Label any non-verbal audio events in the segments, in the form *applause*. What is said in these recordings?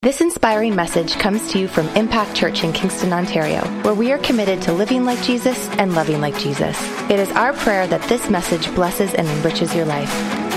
This inspiring message comes to you from Impact Church in Kingston, Ontario, where we are committed to living like Jesus and loving like Jesus. It is our prayer that this message blesses and enriches your life.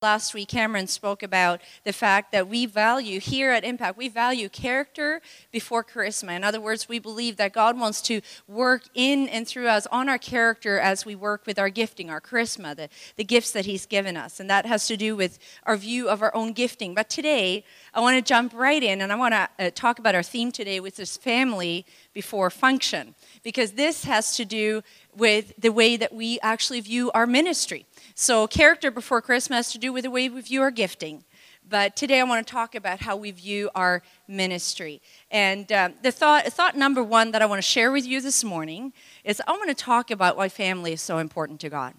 Last week, Cameron spoke about the fact that we value, here at Impact, we value character before charisma. In other words, we believe that God wants to work in and through us on our character as we work with our gifting, our charisma, the, the gifts that He's given us. And that has to do with our view of our own gifting. But today, I want to jump right in and I want to uh, talk about our theme today, which is family before function, because this has to do with the way that we actually view our ministry. So, character before charisma has to do with the way we view our gifting. But today I want to talk about how we view our ministry. And um, the thought, thought number one that I want to share with you this morning is I want to talk about why family is so important to God.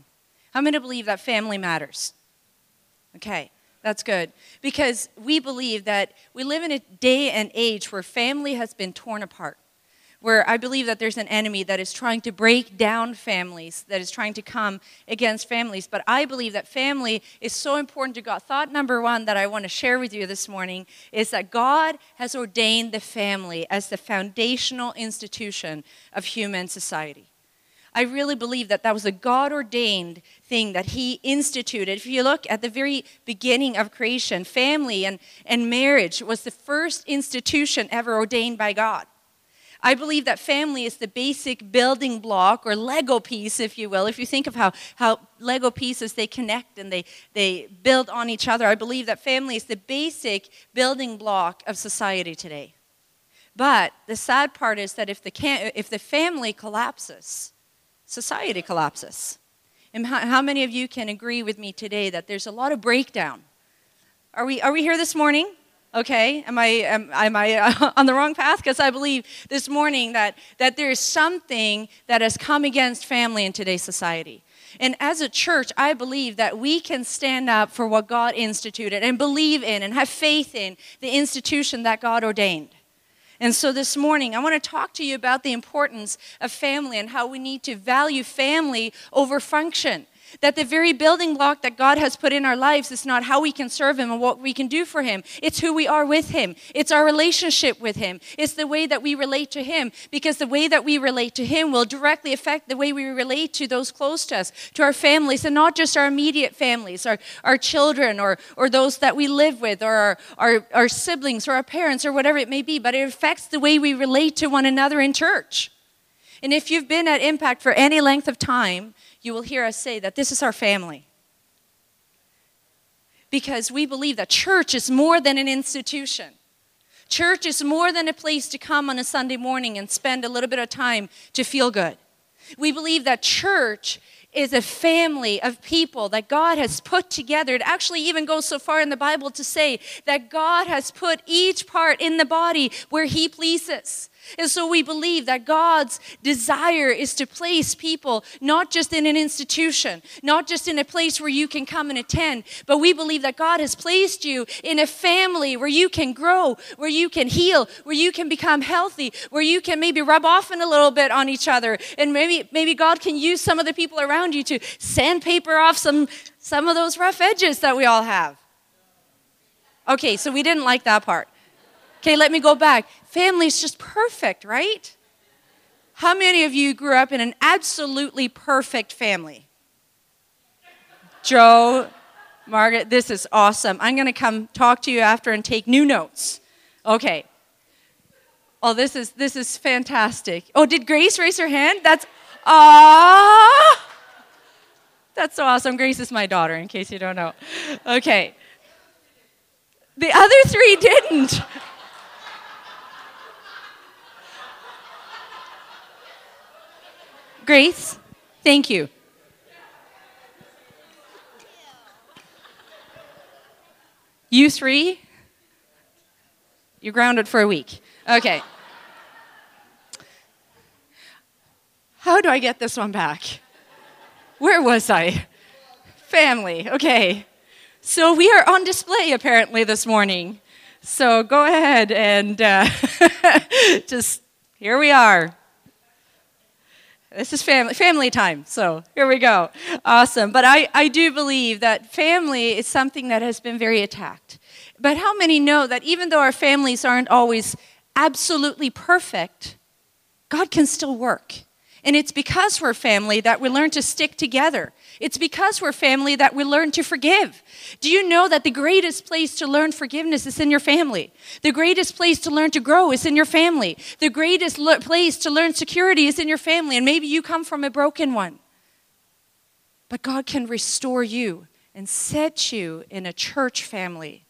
I'm going to believe that family matters? Okay, that's good. Because we believe that we live in a day and age where family has been torn apart where I believe that there's an enemy that is trying to break down families, that is trying to come against families. But I believe that family is so important to God. Thought number one that I want to share with you this morning is that God has ordained the family as the foundational institution of human society. I really believe that that was a God ordained thing that He instituted. If you look at the very beginning of creation, family and, and marriage was the first institution ever ordained by God. I believe that family is the basic building block or Lego piece, if you will. If you think of how, how Lego pieces they connect and they, they build on each other, I believe that family is the basic building block of society today. But the sad part is that if the, if the family collapses, society collapses. And how, how many of you can agree with me today that there's a lot of breakdown? Are we, are we here this morning? Okay, am I, am, am I *laughs* on the wrong path? Because I believe this morning that, that there is something that has come against family in today's society. And as a church, I believe that we can stand up for what God instituted and believe in and have faith in the institution that God ordained. And so this morning, I want to talk to you about the importance of family and how we need to value family over function. That the very building block that God has put in our lives is not how we can serve Him and what we can do for Him. It's who we are with Him. It's our relationship with Him. It's the way that we relate to Him. Because the way that we relate to Him will directly affect the way we relate to those close to us, to our families, and not just our immediate families, our, our children, or, or those that we live with, or our, our, our siblings, or our parents, or whatever it may be. But it affects the way we relate to one another in church. And if you've been at Impact for any length of time, you will hear us say that this is our family. Because we believe that church is more than an institution. Church is more than a place to come on a Sunday morning and spend a little bit of time to feel good. We believe that church is a family of people that God has put together. It actually even goes so far in the Bible to say that God has put each part in the body where He pleases. And so we believe that God's desire is to place people not just in an institution, not just in a place where you can come and attend, but we believe that God has placed you in a family where you can grow, where you can heal, where you can become healthy, where you can maybe rub off in a little bit on each other. And maybe, maybe God can use some of the people around you to sandpaper off some, some of those rough edges that we all have. Okay, so we didn't like that part. Okay, let me go back. Family's just perfect, right? How many of you grew up in an absolutely perfect family? Joe, Margaret, this is awesome. I'm going to come talk to you after and take new notes. Okay. Oh, this is this is fantastic. Oh, did Grace raise her hand? That's ah. That's so awesome. Grace is my daughter, in case you don't know. Okay. The other three didn't. Grace, thank you. You three, you're grounded for a week. Okay. How do I get this one back? Where was I? Family, okay. So we are on display apparently this morning. So go ahead and uh, *laughs* just here we are. This is family, family time, so here we go. Awesome. But I, I do believe that family is something that has been very attacked. But how many know that even though our families aren't always absolutely perfect, God can still work? And it's because we're family that we learn to stick together. It's because we're family that we learn to forgive. Do you know that the greatest place to learn forgiveness is in your family? The greatest place to learn to grow is in your family. The greatest le- place to learn security is in your family. And maybe you come from a broken one. But God can restore you and set you in a church family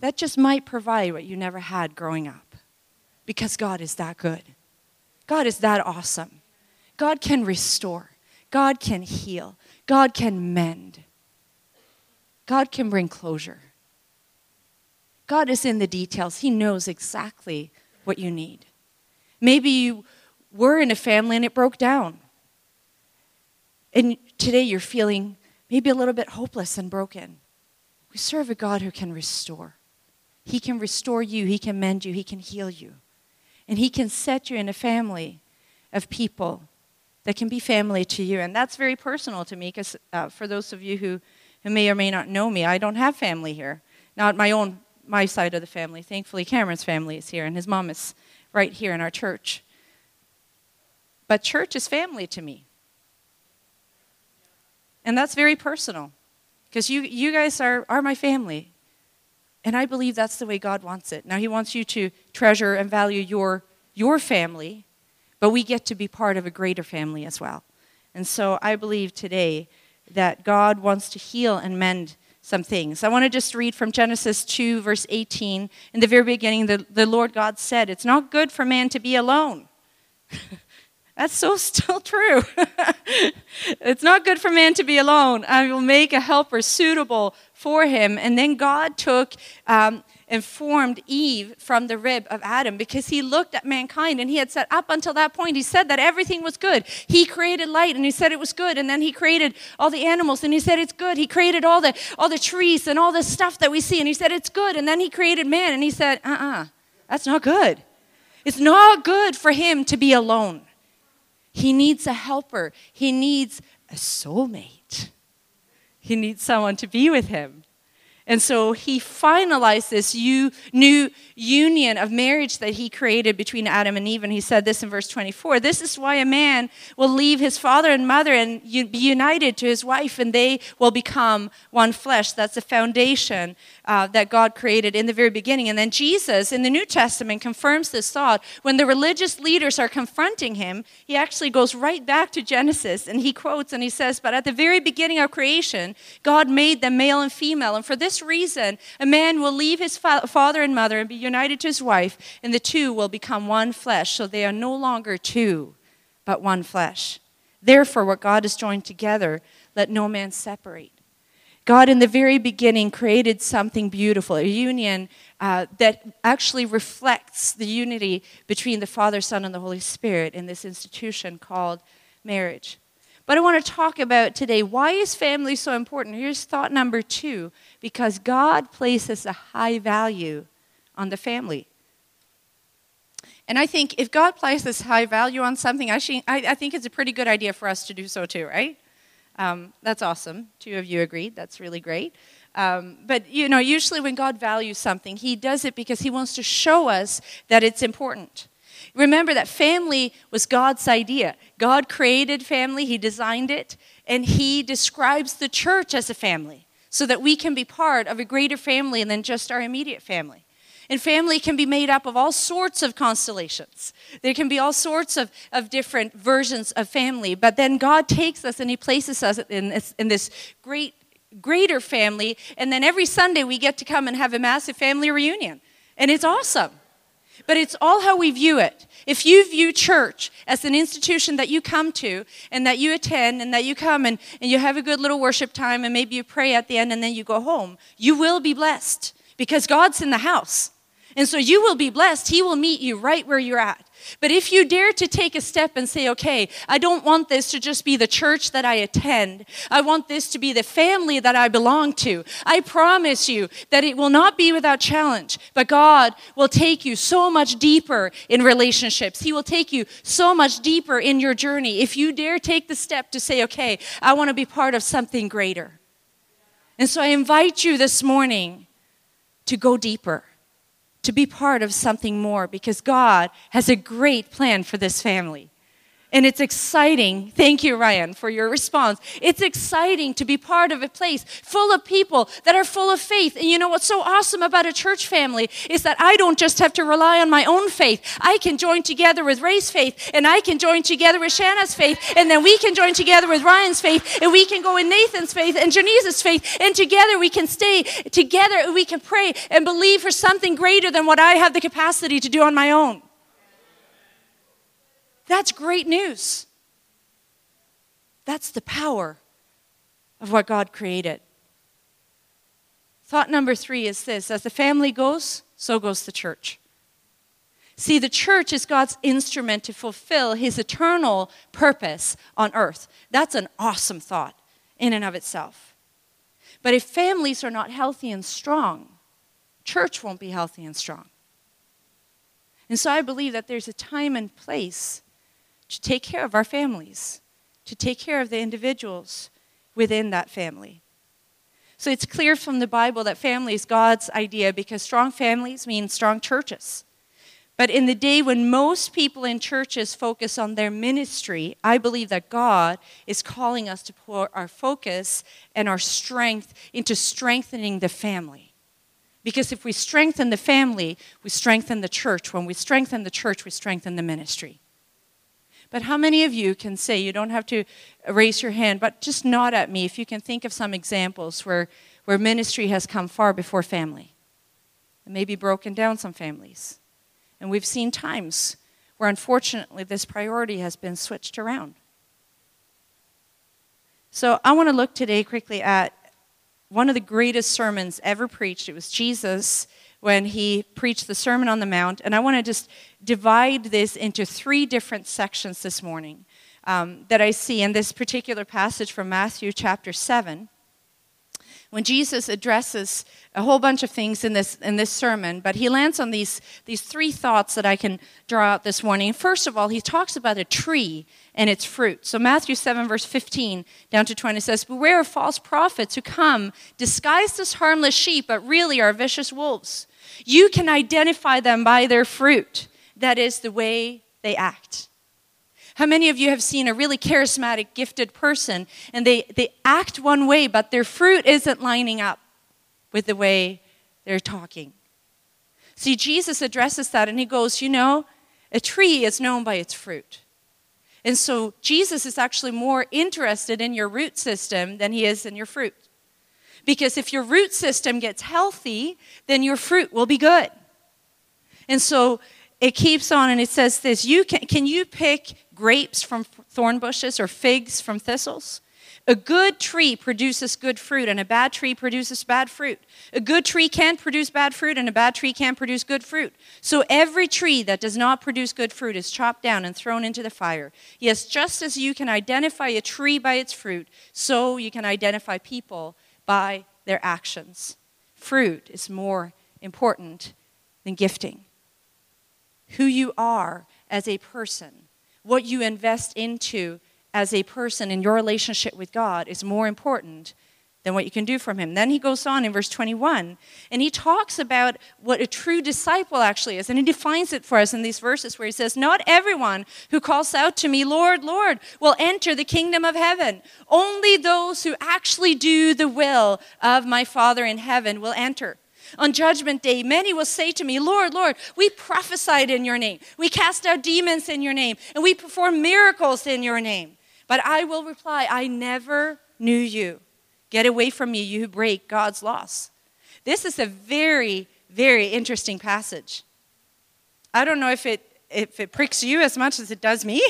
that just might provide what you never had growing up because God is that good. God is that awesome. God can restore. God can heal. God can mend. God can bring closure. God is in the details. He knows exactly what you need. Maybe you were in a family and it broke down. And today you're feeling maybe a little bit hopeless and broken. We serve a God who can restore. He can restore you, He can mend you, He can heal you. And He can set you in a family of people that can be family to you. And that's very personal to me because uh, for those of you who, who may or may not know me, I don't have family here. Not my own, my side of the family. Thankfully, Cameron's family is here and his mom is right here in our church. But church is family to me. And that's very personal because you, you guys are, are my family. And I believe that's the way God wants it. Now, He wants you to treasure and value your, your family but we get to be part of a greater family as well. And so I believe today that God wants to heal and mend some things. I want to just read from Genesis 2, verse 18. In the very beginning, the, the Lord God said, It's not good for man to be alone. *laughs* That's so still true. *laughs* it's not good for man to be alone. I will make a helper suitable for him. And then God took um, and formed Eve from the rib of Adam because he looked at mankind and he had said, up until that point, he said that everything was good. He created light and he said it was good. And then he created all the animals and he said it's good. He created all the, all the trees and all the stuff that we see and he said it's good. And then he created man and he said, uh uh-uh, uh, that's not good. It's not good for him to be alone. He needs a helper, he needs a soulmate, he needs someone to be with him. And so he finalized this new union of marriage that he created between Adam and Eve. And he said this in verse 24 This is why a man will leave his father and mother and be united to his wife, and they will become one flesh. That's the foundation uh, that God created in the very beginning. And then Jesus in the New Testament confirms this thought. When the religious leaders are confronting him, he actually goes right back to Genesis and he quotes and he says, But at the very beginning of creation, God made them male and female. And for this reason, a man will leave his fa- father and mother and be united to his wife, and the two will become one flesh. So they are no longer two, but one flesh. Therefore, what God has joined together, let no man separate. God, in the very beginning, created something beautiful, a union uh, that actually reflects the unity between the Father, Son, and the Holy Spirit in this institution called marriage. But I want to talk about today why is family so important? Here's thought number two because God places a high value on the family. And I think if God places high value on something, I, I think it's a pretty good idea for us to do so too, right? Um, that's awesome. Two of you agreed. That's really great. Um, but you know, usually when God values something, He does it because He wants to show us that it's important. Remember that family was God's idea. God created family, He designed it, and He describes the church as a family so that we can be part of a greater family than just our immediate family. And family can be made up of all sorts of constellations. There can be all sorts of, of different versions of family. But then God takes us and He places us in this, in this great, greater family. And then every Sunday we get to come and have a massive family reunion. And it's awesome. But it's all how we view it. If you view church as an institution that you come to and that you attend and that you come and, and you have a good little worship time and maybe you pray at the end and then you go home, you will be blessed because God's in the house. And so you will be blessed. He will meet you right where you're at. But if you dare to take a step and say, okay, I don't want this to just be the church that I attend, I want this to be the family that I belong to, I promise you that it will not be without challenge, but God will take you so much deeper in relationships. He will take you so much deeper in your journey if you dare take the step to say, okay, I want to be part of something greater. And so I invite you this morning to go deeper to be part of something more because God has a great plan for this family. And it's exciting. Thank you, Ryan, for your response. It's exciting to be part of a place full of people that are full of faith. And you know what's so awesome about a church family is that I don't just have to rely on my own faith. I can join together with Ray's faith, and I can join together with Shanna's faith, and then we can join together with Ryan's faith, and we can go in Nathan's faith and Janice's faith, and together we can stay together and we can pray and believe for something greater than what I have the capacity to do on my own. That's great news. That's the power of what God created. Thought number three is this as the family goes, so goes the church. See, the church is God's instrument to fulfill his eternal purpose on earth. That's an awesome thought in and of itself. But if families are not healthy and strong, church won't be healthy and strong. And so I believe that there's a time and place to take care of our families, to take care of the individuals within that family. So it's clear from the Bible that family is God's idea because strong families mean strong churches. But in the day when most people in churches focus on their ministry, I believe that God is calling us to pour our focus and our strength into strengthening the family. Because if we strengthen the family, we strengthen the church. When we strengthen the church, we strengthen the ministry. But how many of you can say, you don't have to raise your hand, but just nod at me if you can think of some examples where, where ministry has come far before family and maybe broken down some families. And we've seen times where unfortunately this priority has been switched around. So I want to look today quickly at one of the greatest sermons ever preached. It was Jesus when he preached the Sermon on the Mount. And I want to just divide this into three different sections this morning um, that I see in this particular passage from Matthew chapter 7 when Jesus addresses a whole bunch of things in this, in this sermon, but he lands on these, these three thoughts that I can draw out this morning. First of all, he talks about a tree and its fruit. So, Matthew 7, verse 15 down to 20 says, Beware of false prophets who come disguised as harmless sheep, but really are vicious wolves. You can identify them by their fruit. That is the way they act. How many of you have seen a really charismatic, gifted person and they, they act one way, but their fruit isn't lining up with the way they're talking? See, Jesus addresses that and he goes, You know, a tree is known by its fruit. And so Jesus is actually more interested in your root system than he is in your fruit. Because if your root system gets healthy, then your fruit will be good. And so it keeps on and it says this you can, can you pick grapes from thorn bushes or figs from thistles? A good tree produces good fruit, and a bad tree produces bad fruit. A good tree can produce bad fruit, and a bad tree can produce good fruit. So every tree that does not produce good fruit is chopped down and thrown into the fire. Yes, just as you can identify a tree by its fruit, so you can identify people by their actions. Fruit is more important than gifting. Who you are as a person what you invest into as a person in your relationship with God is more important than what you can do from him. Then he goes on in verse 21 and he talks about what a true disciple actually is. And he defines it for us in these verses where he says, Not everyone who calls out to me, Lord, Lord, will enter the kingdom of heaven. Only those who actually do the will of my Father in heaven will enter. On judgment day, many will say to me, Lord, Lord, we prophesied in your name. We cast out demons in your name, and we performed miracles in your name. But I will reply, I never knew you. Get away from me, you who break God's laws. This is a very, very interesting passage. I don't know if it, if it pricks you as much as it does me,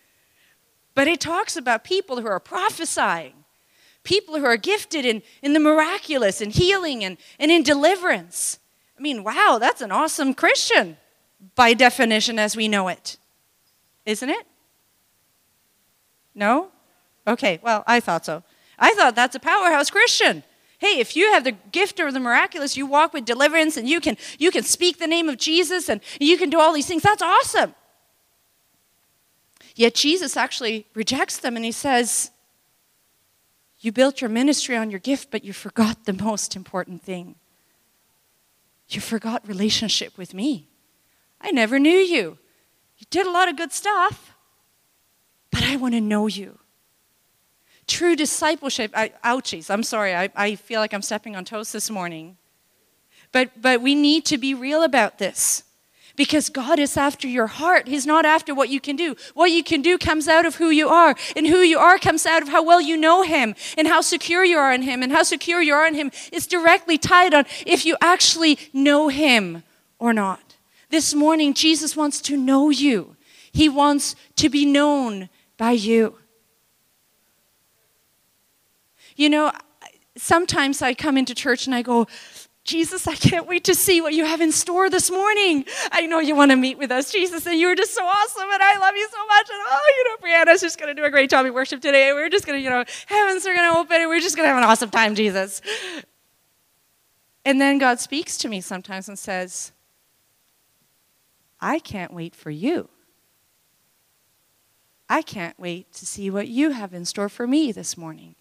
*laughs* but it talks about people who are prophesying people who are gifted in, in the miraculous and healing and, and in deliverance. I mean, wow, that's an awesome Christian by definition as we know it. Isn't it? No? Okay, well, I thought so. I thought that's a powerhouse Christian. Hey, if you have the gift of the miraculous, you walk with deliverance and you can you can speak the name of Jesus and you can do all these things. That's awesome. Yet Jesus actually rejects them and he says, You built your ministry on your gift, but you forgot the most important thing. You forgot relationship with me. I never knew you. You did a lot of good stuff, but I want to know you. True discipleship, I, ouchies, I'm sorry, I, I feel like I'm stepping on toes this morning. But, but we need to be real about this because God is after your heart. He's not after what you can do. What you can do comes out of who you are, and who you are comes out of how well you know Him and how secure you are in Him. And how secure you are in Him is directly tied on if you actually know Him or not. This morning, Jesus wants to know you, He wants to be known by you. You know, sometimes I come into church and I go, Jesus, I can't wait to see what you have in store this morning. I know you want to meet with us, Jesus, and you are just so awesome, and I love you so much. And oh, you know, Brianna's just going to do a great job in worship today. We're just going to, you know, heavens are going to open, and we're just going to have an awesome time, Jesus. And then God speaks to me sometimes and says, I can't wait for you. I can't wait to see what you have in store for me this morning.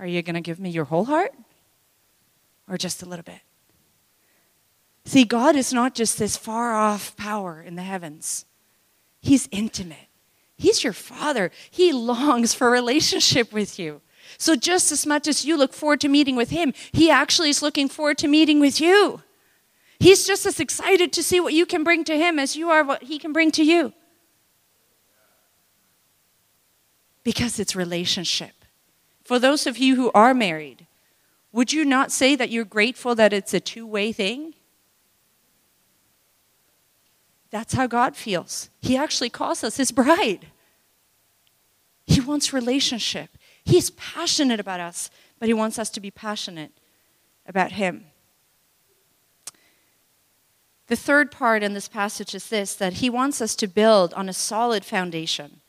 Are you going to give me your whole heart or just a little bit? See, God is not just this far off power in the heavens, He's intimate. He's your father. He longs for relationship with you. So, just as much as you look forward to meeting with Him, He actually is looking forward to meeting with you. He's just as excited to see what you can bring to Him as you are what He can bring to you. Because it's relationship. For those of you who are married, would you not say that you're grateful that it's a two way thing? That's how God feels. He actually calls us his bride. He wants relationship. He's passionate about us, but he wants us to be passionate about him. The third part in this passage is this that he wants us to build on a solid foundation.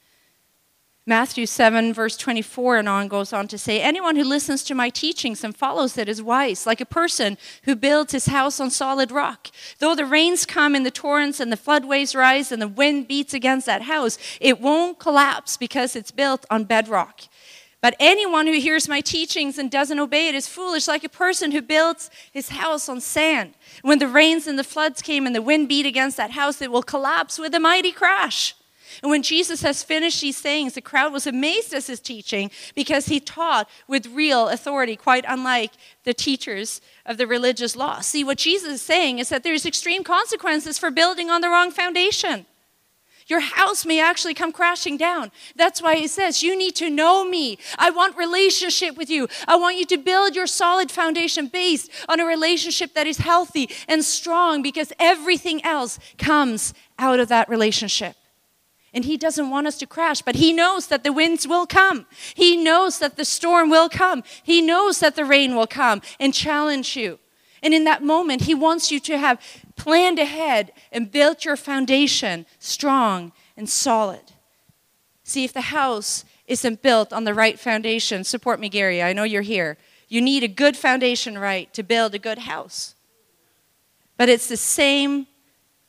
Matthew 7, verse 24 and on goes on to say, Anyone who listens to my teachings and follows it is wise, like a person who builds his house on solid rock. Though the rains come and the torrents and the floodways rise and the wind beats against that house, it won't collapse because it's built on bedrock. But anyone who hears my teachings and doesn't obey it is foolish, like a person who builds his house on sand. When the rains and the floods came and the wind beat against that house, it will collapse with a mighty crash. And when Jesus has finished these sayings, the crowd was amazed at his teaching because he taught with real authority, quite unlike the teachers of the religious law. See, what Jesus is saying is that there's extreme consequences for building on the wrong foundation. Your house may actually come crashing down. That's why he says, You need to know me. I want relationship with you. I want you to build your solid foundation based on a relationship that is healthy and strong because everything else comes out of that relationship. And he doesn't want us to crash, but he knows that the winds will come. He knows that the storm will come. He knows that the rain will come and challenge you. And in that moment, he wants you to have planned ahead and built your foundation strong and solid. See, if the house isn't built on the right foundation, support me, Gary. I know you're here. You need a good foundation right to build a good house. But it's the same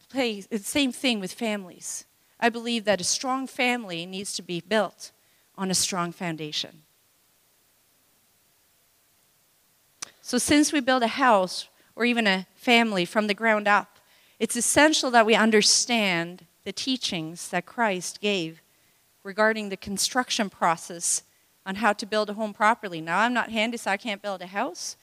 place, it's the same thing with families. I believe that a strong family needs to be built on a strong foundation. So, since we build a house or even a family from the ground up, it's essential that we understand the teachings that Christ gave regarding the construction process on how to build a home properly. Now, I'm not handy, so I can't build a house,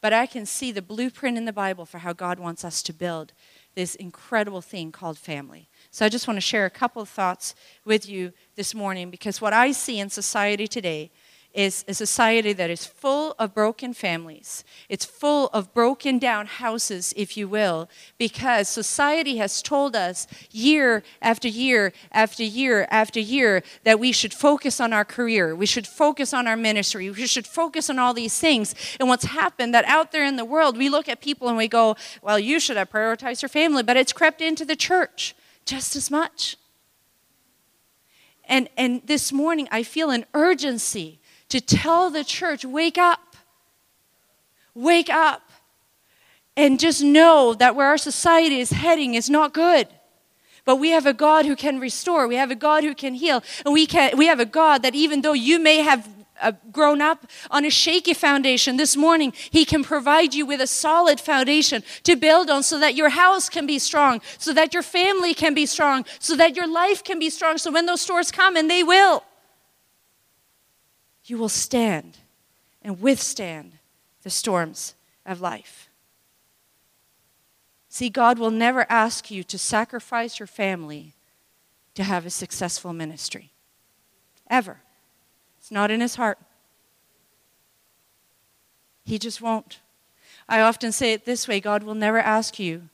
but I can see the blueprint in the Bible for how God wants us to build this incredible thing called family. So I just want to share a couple of thoughts with you this morning because what I see in society today is a society that is full of broken families. It's full of broken down houses, if you will, because society has told us year after year after year after year that we should focus on our career, we should focus on our ministry, we should focus on all these things. And what's happened that out there in the world, we look at people and we go, well, you should have prioritized your family, but it's crept into the church just as much. And, and this morning, I feel an urgency to tell the church wake up, wake up, and just know that where our society is heading is not good. But we have a God who can restore. We have a God who can heal. And we, can, we have a God that even though you may have uh, grown up on a shaky foundation, this morning He can provide you with a solid foundation to build on so that your house can be strong, so that your family can be strong, so that your life can be strong. So when those storms come, and they will, you will stand and withstand the storms of life. See, God will never ask you to sacrifice your family to have a successful ministry. Ever. It's not in his heart. He just won't. I often say it this way God will never ask you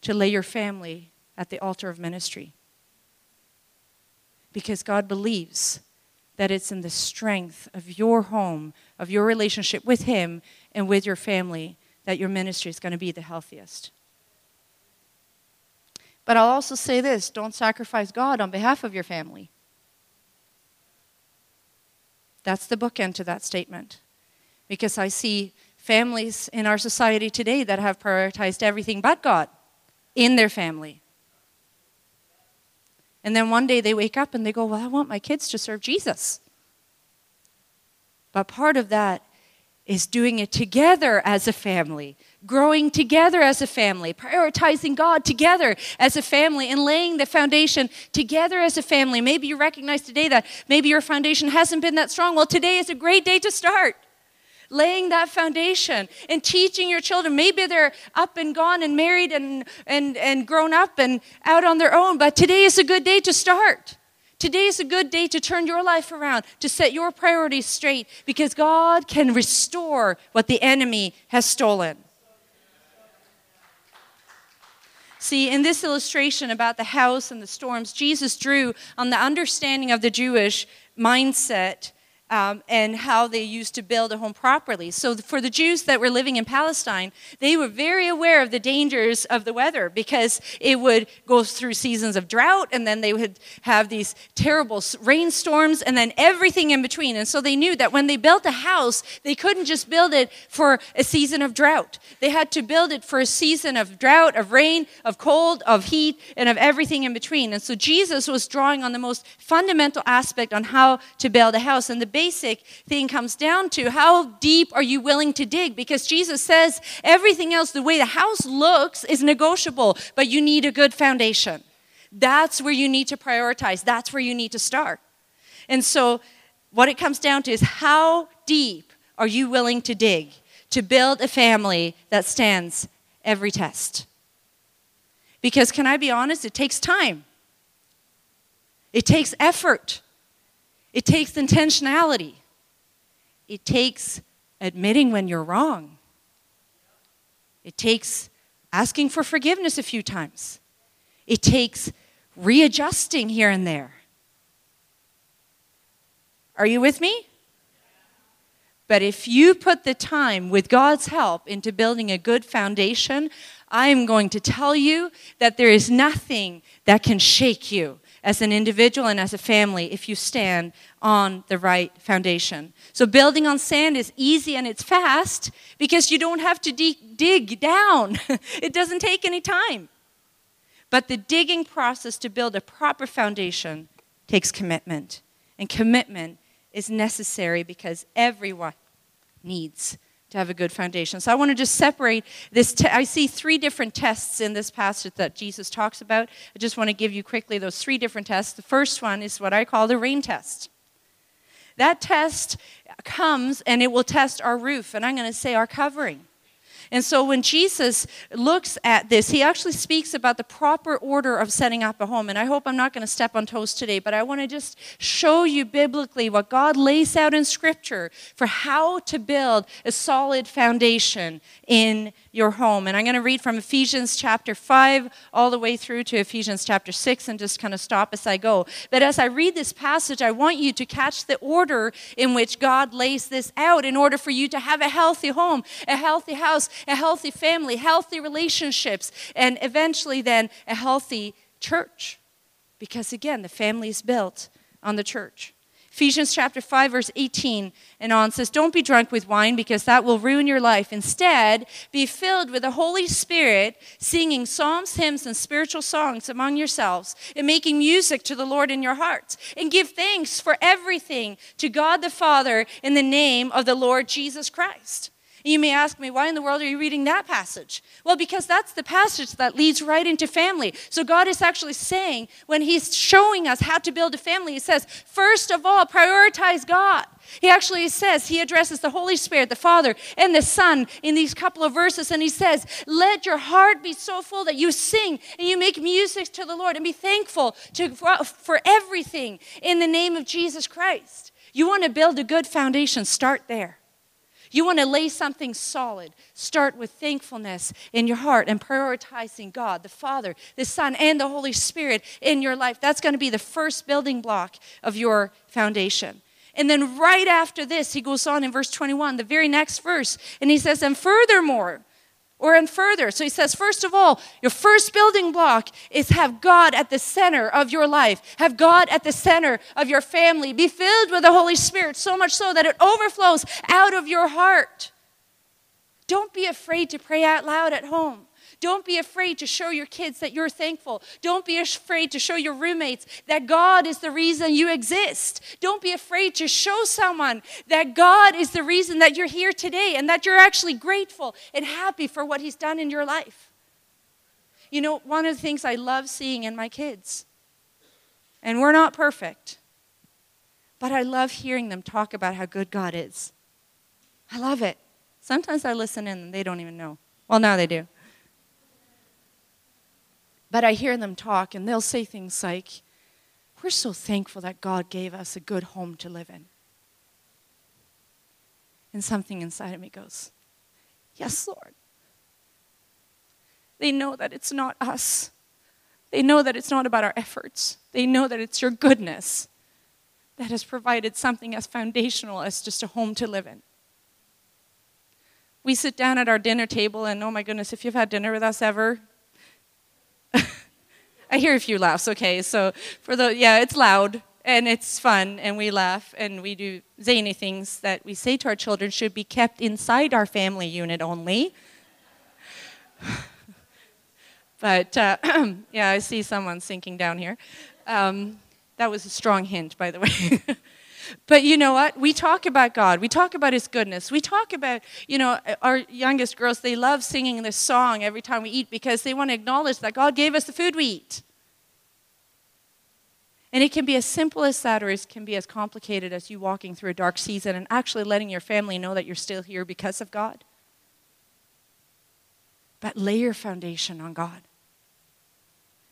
to lay your family at the altar of ministry. Because God believes that it's in the strength of your home, of your relationship with Him and with your family, that your ministry is going to be the healthiest. But I'll also say this don't sacrifice God on behalf of your family. That's the bookend to that statement. Because I see families in our society today that have prioritized everything but God in their family. And then one day they wake up and they go, Well, I want my kids to serve Jesus. But part of that is doing it together as a family, growing together as a family, prioritizing God together as a family, and laying the foundation together as a family. Maybe you recognize today that maybe your foundation hasn't been that strong. Well, today is a great day to start laying that foundation and teaching your children. Maybe they're up and gone and married and, and, and grown up and out on their own, but today is a good day to start. Today is a good day to turn your life around, to set your priorities straight, because God can restore what the enemy has stolen. See, in this illustration about the house and the storms, Jesus drew on the understanding of the Jewish mindset um, and how they used to build a home properly. So, for the Jews that were living in Palestine, they were very aware of the dangers of the weather because it would go through seasons of drought, and then they would have these terrible rainstorms, and then everything in between. And so, they knew that when they built a house, they couldn't just build it for a season of drought. They had to build it for a season of drought, of rain, of cold, of heat, and of everything in between. And so, Jesus was drawing on the most fundamental aspect on how to build a house. And the basic thing comes down to how deep are you willing to dig? Because Jesus says everything else, the way the house looks, is negotiable, but you need a good foundation. That's where you need to prioritize, that's where you need to start. And so, what it comes down to is how deep are you willing to dig to build a family that stands every test? Because, can I be honest, it takes time, it takes effort. It takes intentionality. It takes admitting when you're wrong. It takes asking for forgiveness a few times. It takes readjusting here and there. Are you with me? But if you put the time with God's help into building a good foundation, I am going to tell you that there is nothing that can shake you as an individual and as a family if you stand on the right foundation. So, building on sand is easy and it's fast because you don't have to de- dig down, *laughs* it doesn't take any time. But the digging process to build a proper foundation takes commitment. And commitment is necessary because everyone needs to have a good foundation. So I want to just separate this. Te- I see three different tests in this passage that Jesus talks about. I just want to give you quickly those three different tests. The first one is what I call the rain test. That test comes and it will test our roof, and I'm going to say our covering. And so when Jesus looks at this, he actually speaks about the proper order of setting up a home. And I hope I'm not going to step on toes today, but I want to just show you biblically what God lays out in Scripture for how to build a solid foundation in your home. And I'm going to read from Ephesians chapter 5 all the way through to Ephesians chapter 6 and just kind of stop as I go. But as I read this passage, I want you to catch the order in which God lays this out in order for you to have a healthy home, a healthy house, a healthy family, healthy relationships, and eventually then a healthy church. Because again, the family is built on the church. Ephesians chapter 5, verse 18 and on says, Don't be drunk with wine because that will ruin your life. Instead, be filled with the Holy Spirit, singing psalms, hymns, and spiritual songs among yourselves, and making music to the Lord in your hearts. And give thanks for everything to God the Father in the name of the Lord Jesus Christ. You may ask me, why in the world are you reading that passage? Well, because that's the passage that leads right into family. So God is actually saying, when He's showing us how to build a family, He says, first of all, prioritize God. He actually says, He addresses the Holy Spirit, the Father, and the Son in these couple of verses, and He says, Let your heart be so full that you sing and you make music to the Lord and be thankful to, for, for everything in the name of Jesus Christ. You want to build a good foundation, start there. You want to lay something solid. Start with thankfulness in your heart and prioritizing God, the Father, the Son, and the Holy Spirit in your life. That's going to be the first building block of your foundation. And then right after this, he goes on in verse 21, the very next verse, and he says, And furthermore, or and further. So he says, first of all, your first building block is have God at the center of your life. Have God at the center of your family. Be filled with the Holy Spirit, so much so that it overflows out of your heart. Don't be afraid to pray out loud at home. Don't be afraid to show your kids that you're thankful. Don't be afraid to show your roommates that God is the reason you exist. Don't be afraid to show someone that God is the reason that you're here today and that you're actually grateful and happy for what He's done in your life. You know, one of the things I love seeing in my kids, and we're not perfect, but I love hearing them talk about how good God is. I love it. Sometimes I listen in and they don't even know. Well, now they do. But I hear them talk, and they'll say things like, We're so thankful that God gave us a good home to live in. And something inside of me goes, Yes, Lord. They know that it's not us. They know that it's not about our efforts. They know that it's your goodness that has provided something as foundational as just a home to live in. We sit down at our dinner table, and oh my goodness, if you've had dinner with us ever, *laughs* I hear a few laughs. Okay, so for the yeah, it's loud and it's fun, and we laugh and we do zany things that we say to our children should be kept inside our family unit only. *sighs* but uh, *clears throat* yeah, I see someone sinking down here. Um, that was a strong hint, by the way. *laughs* But you know what? We talk about God. We talk about His goodness. We talk about, you know, our youngest girls, they love singing this song every time we eat because they want to acknowledge that God gave us the food we eat. And it can be as simple as that, or it can be as complicated as you walking through a dark season and actually letting your family know that you're still here because of God. But lay your foundation on God.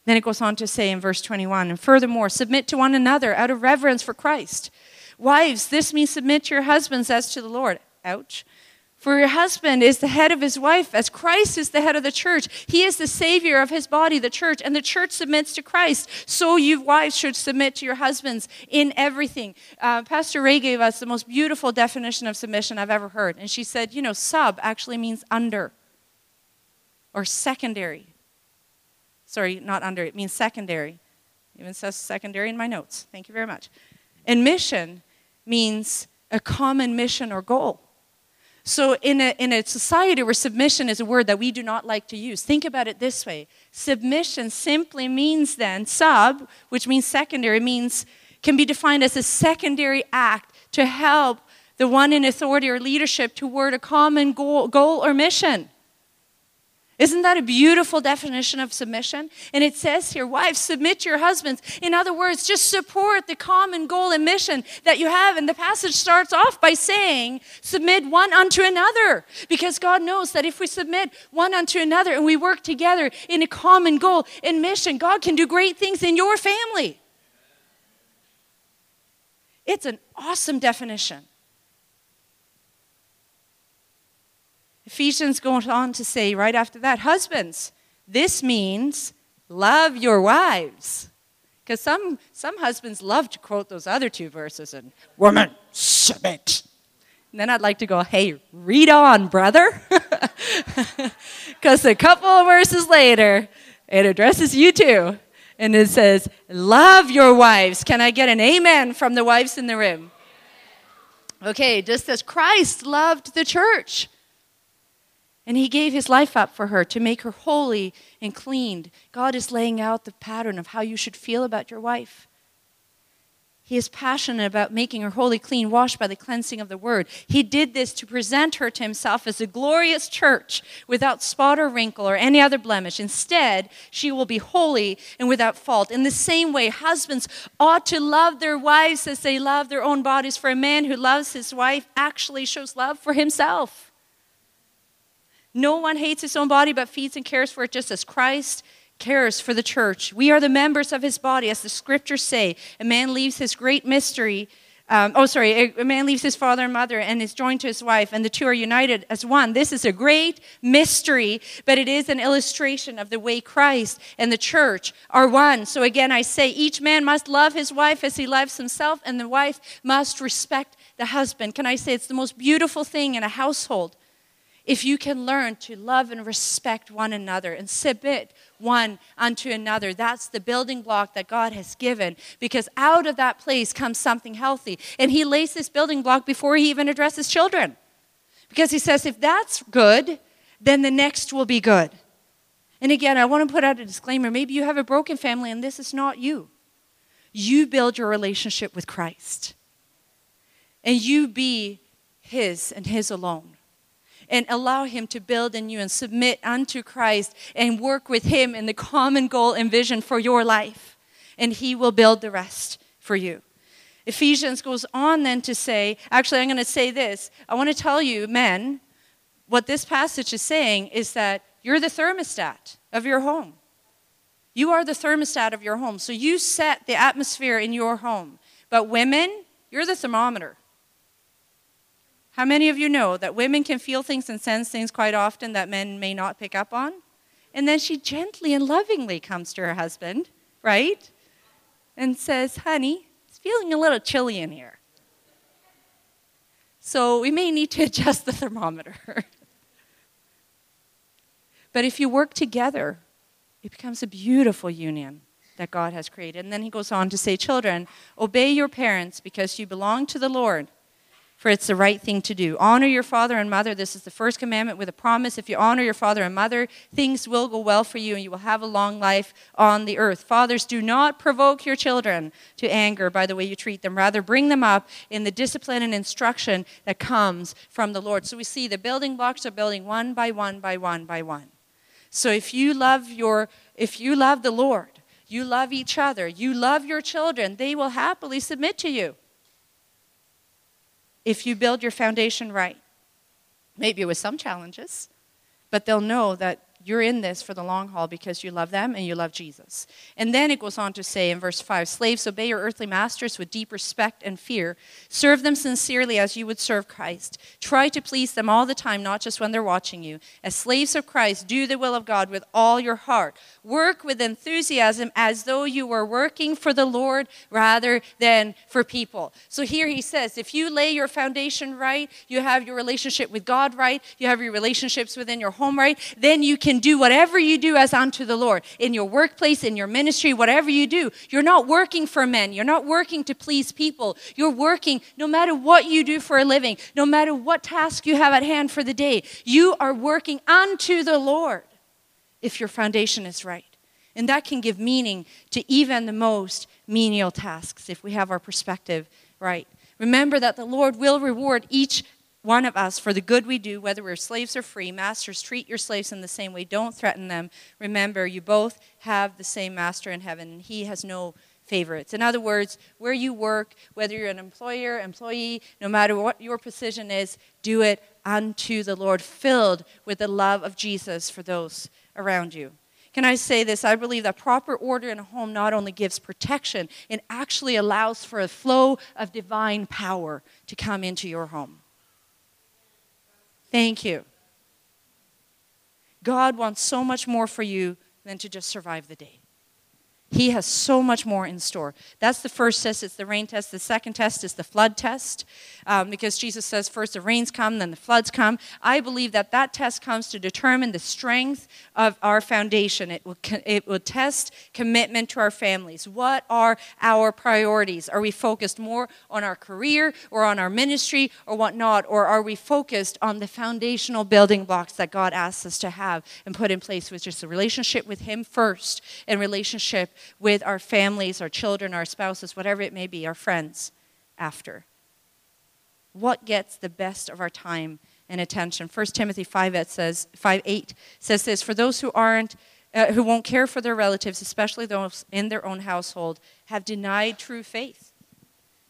Then it goes on to say in verse 21 and furthermore, submit to one another out of reverence for Christ. Wives, this means submit your husbands as to the Lord. Ouch. For your husband is the head of his wife, as Christ is the head of the church. He is the savior of his body, the church, and the church submits to Christ. So you wives should submit to your husbands in everything. Uh, Pastor Ray gave us the most beautiful definition of submission I've ever heard. And she said, you know, sub actually means under or secondary. Sorry, not under, it means secondary. It even says secondary in my notes. Thank you very much. And mission means a common mission or goal. So, in a, in a society where submission is a word that we do not like to use, think about it this way submission simply means then, sub, which means secondary, means can be defined as a secondary act to help the one in authority or leadership toward a common goal, goal or mission. Isn't that a beautiful definition of submission? And it says here, wives, submit your husbands. In other words, just support the common goal and mission that you have. And the passage starts off by saying, submit one unto another. Because God knows that if we submit one unto another and we work together in a common goal and mission, God can do great things in your family. It's an awesome definition. Ephesians goes on to say right after that, husbands, this means love your wives. Because some, some husbands love to quote those other two verses and, woman, submit. And then I'd like to go, hey, read on, brother. *laughs* Because a couple of verses later, it addresses you too. And it says, love your wives. Can I get an amen from the wives in the room? Okay, just as Christ loved the church and he gave his life up for her to make her holy and cleaned. God is laying out the pattern of how you should feel about your wife. He is passionate about making her holy, clean, washed by the cleansing of the word. He did this to present her to himself as a glorious church without spot or wrinkle or any other blemish. Instead, she will be holy and without fault. In the same way, husbands ought to love their wives as they love their own bodies, for a man who loves his wife actually shows love for himself. No one hates his own body, but feeds and cares for it just as Christ cares for the church. We are the members of his body, as the scriptures say. A man leaves his great mystery. Um, oh, sorry, a, a man leaves his father and mother and is joined to his wife, and the two are united as one. This is a great mystery, but it is an illustration of the way Christ and the church are one. So again, I say each man must love his wife as he loves himself, and the wife must respect the husband. Can I say it's the most beautiful thing in a household? If you can learn to love and respect one another and submit one unto another, that's the building block that God has given because out of that place comes something healthy. And He lays this building block before He even addresses children because He says, if that's good, then the next will be good. And again, I want to put out a disclaimer maybe you have a broken family and this is not you. You build your relationship with Christ and you be His and His alone and allow Him to build in you and submit unto Christ and work with Him in the common goal and vision for your life. And He will build the rest for you. Ephesians goes on then to say, actually, I'm going to say this. I want to tell you, men, what this passage is saying is that you're the thermostat of your home. You are the thermostat of your home. So you set the atmosphere in your home. But women, you're the thermometer. How many of you know that women can feel things and sense things quite often that men may not pick up on? And then she gently and lovingly comes to her husband, right? And says, Honey, it's feeling a little chilly in here. So we may need to *laughs* adjust the thermometer. *laughs* but if you work together, it becomes a beautiful union that God has created. And then he goes on to say, Children, obey your parents because you belong to the Lord for it's the right thing to do. Honor your father and mother. This is the first commandment with a promise. If you honor your father and mother, things will go well for you and you will have a long life on the earth. Fathers, do not provoke your children to anger by the way you treat them. Rather, bring them up in the discipline and instruction that comes from the Lord. So we see the building blocks are building one by one by one by one. So if you love your if you love the Lord, you love each other, you love your children, they will happily submit to you if you build your foundation right. Maybe with some challenges, but they'll know that you're in this for the long haul because you love them and you love Jesus. And then it goes on to say in verse 5 Slaves, obey your earthly masters with deep respect and fear. Serve them sincerely as you would serve Christ. Try to please them all the time, not just when they're watching you. As slaves of Christ, do the will of God with all your heart. Work with enthusiasm as though you were working for the Lord rather than for people. So here he says if you lay your foundation right, you have your relationship with God right, you have your relationships within your home right, then you can do whatever you do as unto the Lord. In your workplace, in your ministry, whatever you do, you're not working for men. You're not working to please people. You're working no matter what you do for a living, no matter what task you have at hand for the day. You are working unto the Lord if your foundation is right. And that can give meaning to even the most menial tasks if we have our perspective right. Remember that the Lord will reward each one of us for the good we do, whether we're slaves or free. Masters, treat your slaves in the same way. Don't threaten them. Remember, you both have the same master in heaven, and he has no favorites. In other words, where you work, whether you're an employer, employee, no matter what your position is, do it unto the Lord, filled with the love of Jesus for those around you. Can I say this? I believe that proper order in a home not only gives protection, it actually allows for a flow of divine power to come into your home. Thank you. God wants so much more for you than to just survive the day. He has so much more in store. That's the first test. It's the rain test. The second test is the flood test, um, because Jesus says first the rains come, then the floods come. I believe that that test comes to determine the strength of our foundation. It will, it will test commitment to our families. What are our priorities? Are we focused more on our career or on our ministry or whatnot? Or are we focused on the foundational building blocks that God asks us to have and put in place, which is the relationship with Him first and relationship with our families, our children, our spouses, whatever it may be, our friends after. What gets the best of our time and attention? 1 Timothy 5 8 says, 5 8 says this For those who aren't uh, who won't care for their relatives, especially those in their own household, have denied true faith.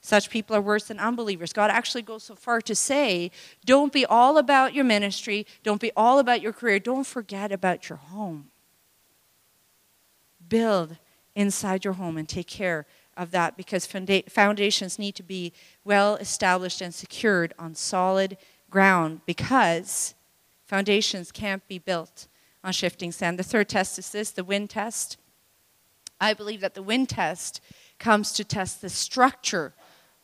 Such people are worse than unbelievers. God actually goes so far to say, don't be all about your ministry, don't be all about your career, don't forget about your home. Build inside your home and take care of that because foundations need to be well established and secured on solid ground because foundations can't be built on shifting sand. The third test is this the wind test. I believe that the wind test comes to test the structure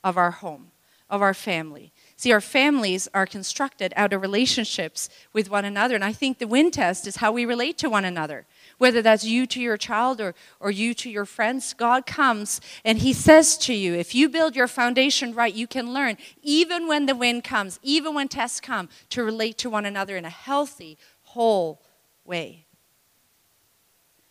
of our home, of our family. See, our families are constructed out of relationships with one another, and I think the wind test is how we relate to one another whether that's you to your child or, or you to your friends, God comes and He says to you, if you build your foundation right, you can learn, even when the wind comes, even when tests come, to relate to one another in a healthy, whole way.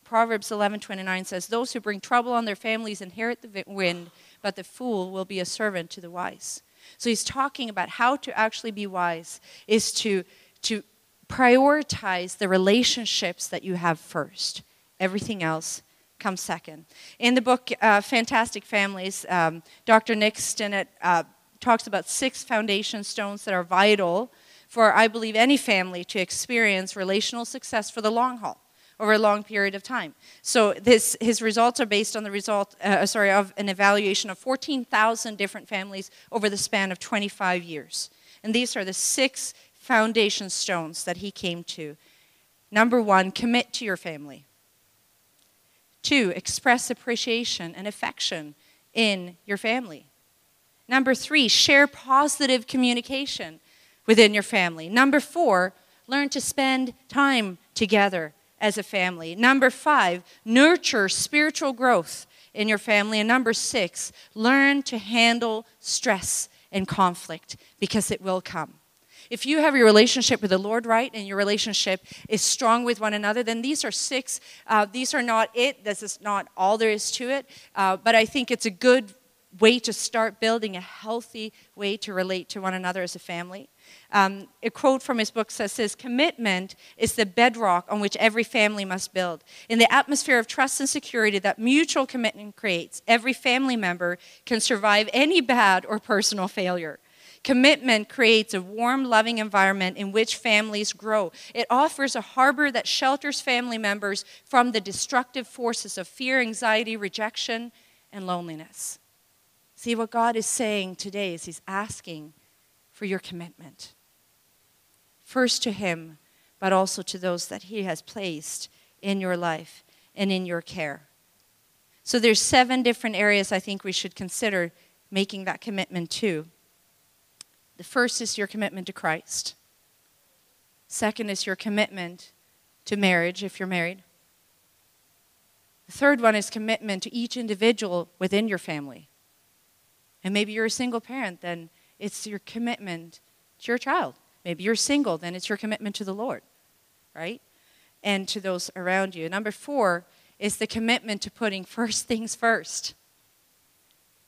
Proverbs 11:29 says, "Those who bring trouble on their families inherit the wind, but the fool will be a servant to the wise." So he's talking about how to actually be wise is to to prioritize the relationships that you have first. Everything else comes second. In the book uh, Fantastic Families, um, Dr. Nick Stinnett uh, talks about six foundation stones that are vital for, I believe, any family to experience relational success for the long haul over a long period of time. So this, his results are based on the result, uh, sorry, of an evaluation of 14,000 different families over the span of 25 years. And these are the six foundation stones that he came to. Number one, commit to your family. Two, express appreciation and affection in your family. Number three, share positive communication within your family. Number four, learn to spend time together as a family. Number five, nurture spiritual growth in your family. And number six, learn to handle stress and conflict because it will come. If you have your relationship with the Lord right and your relationship is strong with one another, then these are six. Uh, these are not it. This is not all there is to it. Uh, but I think it's a good way to start building a healthy way to relate to one another as a family. Um, a quote from his book says, says, Commitment is the bedrock on which every family must build. In the atmosphere of trust and security that mutual commitment creates, every family member can survive any bad or personal failure. Commitment creates a warm, loving environment in which families grow. It offers a harbor that shelters family members from the destructive forces of fear, anxiety, rejection, and loneliness. See, what God is saying today is He's asking for your commitment. First to Him, but also to those that He has placed in your life and in your care. So there's seven different areas I think we should consider making that commitment to. The first is your commitment to Christ. Second is your commitment to marriage if you're married. The third one is commitment to each individual within your family. And maybe you're a single parent, then it's your commitment to your child. Maybe you're single, then it's your commitment to the Lord, right? And to those around you. Number four is the commitment to putting *laughs* first things first.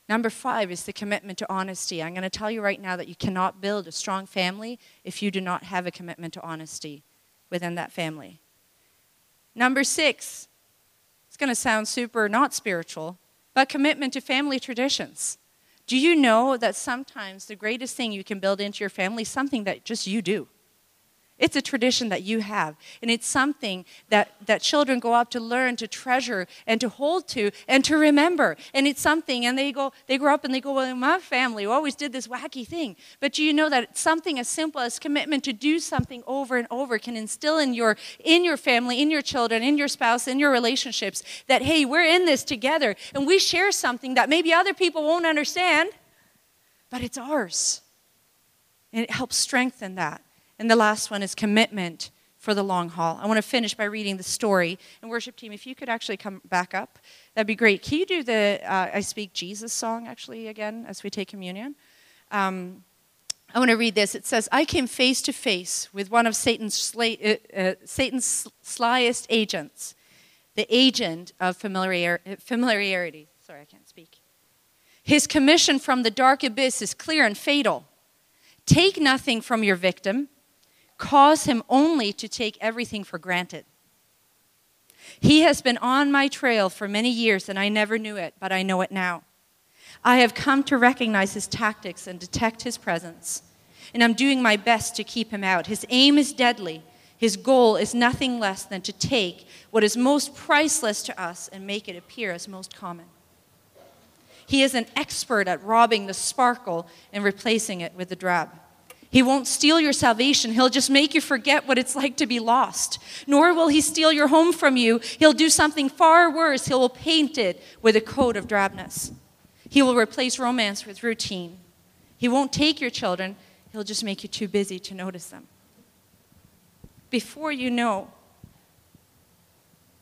Number five is the commitment to honesty. I'm going to tell you right now that you cannot build a strong family if you do not have a commitment to honesty within that family. Number six, it's going to sound super not spiritual, but commitment to family traditions. Do you know that sometimes the greatest thing you can build into your family is something that just you do? It's a tradition that you have. And it's something that, that children go up to learn, to treasure, and to hold to, and to remember. And it's something, and they go, they grow up and they go, Well, my family always did this wacky thing. But do you know that something as simple as commitment to do something over and over can instill in your in your family, in your children, in your spouse, in your relationships that hey, we're in this together and we share something that maybe other people won't understand, but it's ours. And it helps strengthen that. And the last one is commitment for the long haul. I want to finish by reading the story. And worship team, if you could actually come back up, that'd be great. Can you do the uh, I Speak Jesus song actually again as we take communion? Um, I want to read this. It says, I came face to face with one of Satan's, sla- uh, uh, Satan's slyest agents, the agent of familiar- familiarity. Sorry, I can't speak. His commission from the dark abyss is clear and fatal. Take nothing from your victim cause him only to take everything for granted. He has been on my trail for many years, and I never knew it, but I know it now. I have come to recognize his tactics and detect his presence, and I'm doing my best to keep him out. His aim is deadly. His goal is nothing less than to take what is most priceless to us and make it appear as most common. He is an expert at robbing the sparkle and replacing it with the drab. He won't steal your salvation. He'll just make you forget what it's like to be lost. Nor will he steal your home from you. He'll do something far worse. He will paint it with a coat of drabness. He will replace romance with routine. He won't take your children. He'll just make you too busy to notice them. Before you know,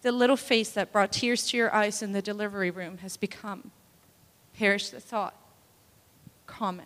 the little face that brought tears to your eyes in the delivery room has become, perish the thought, common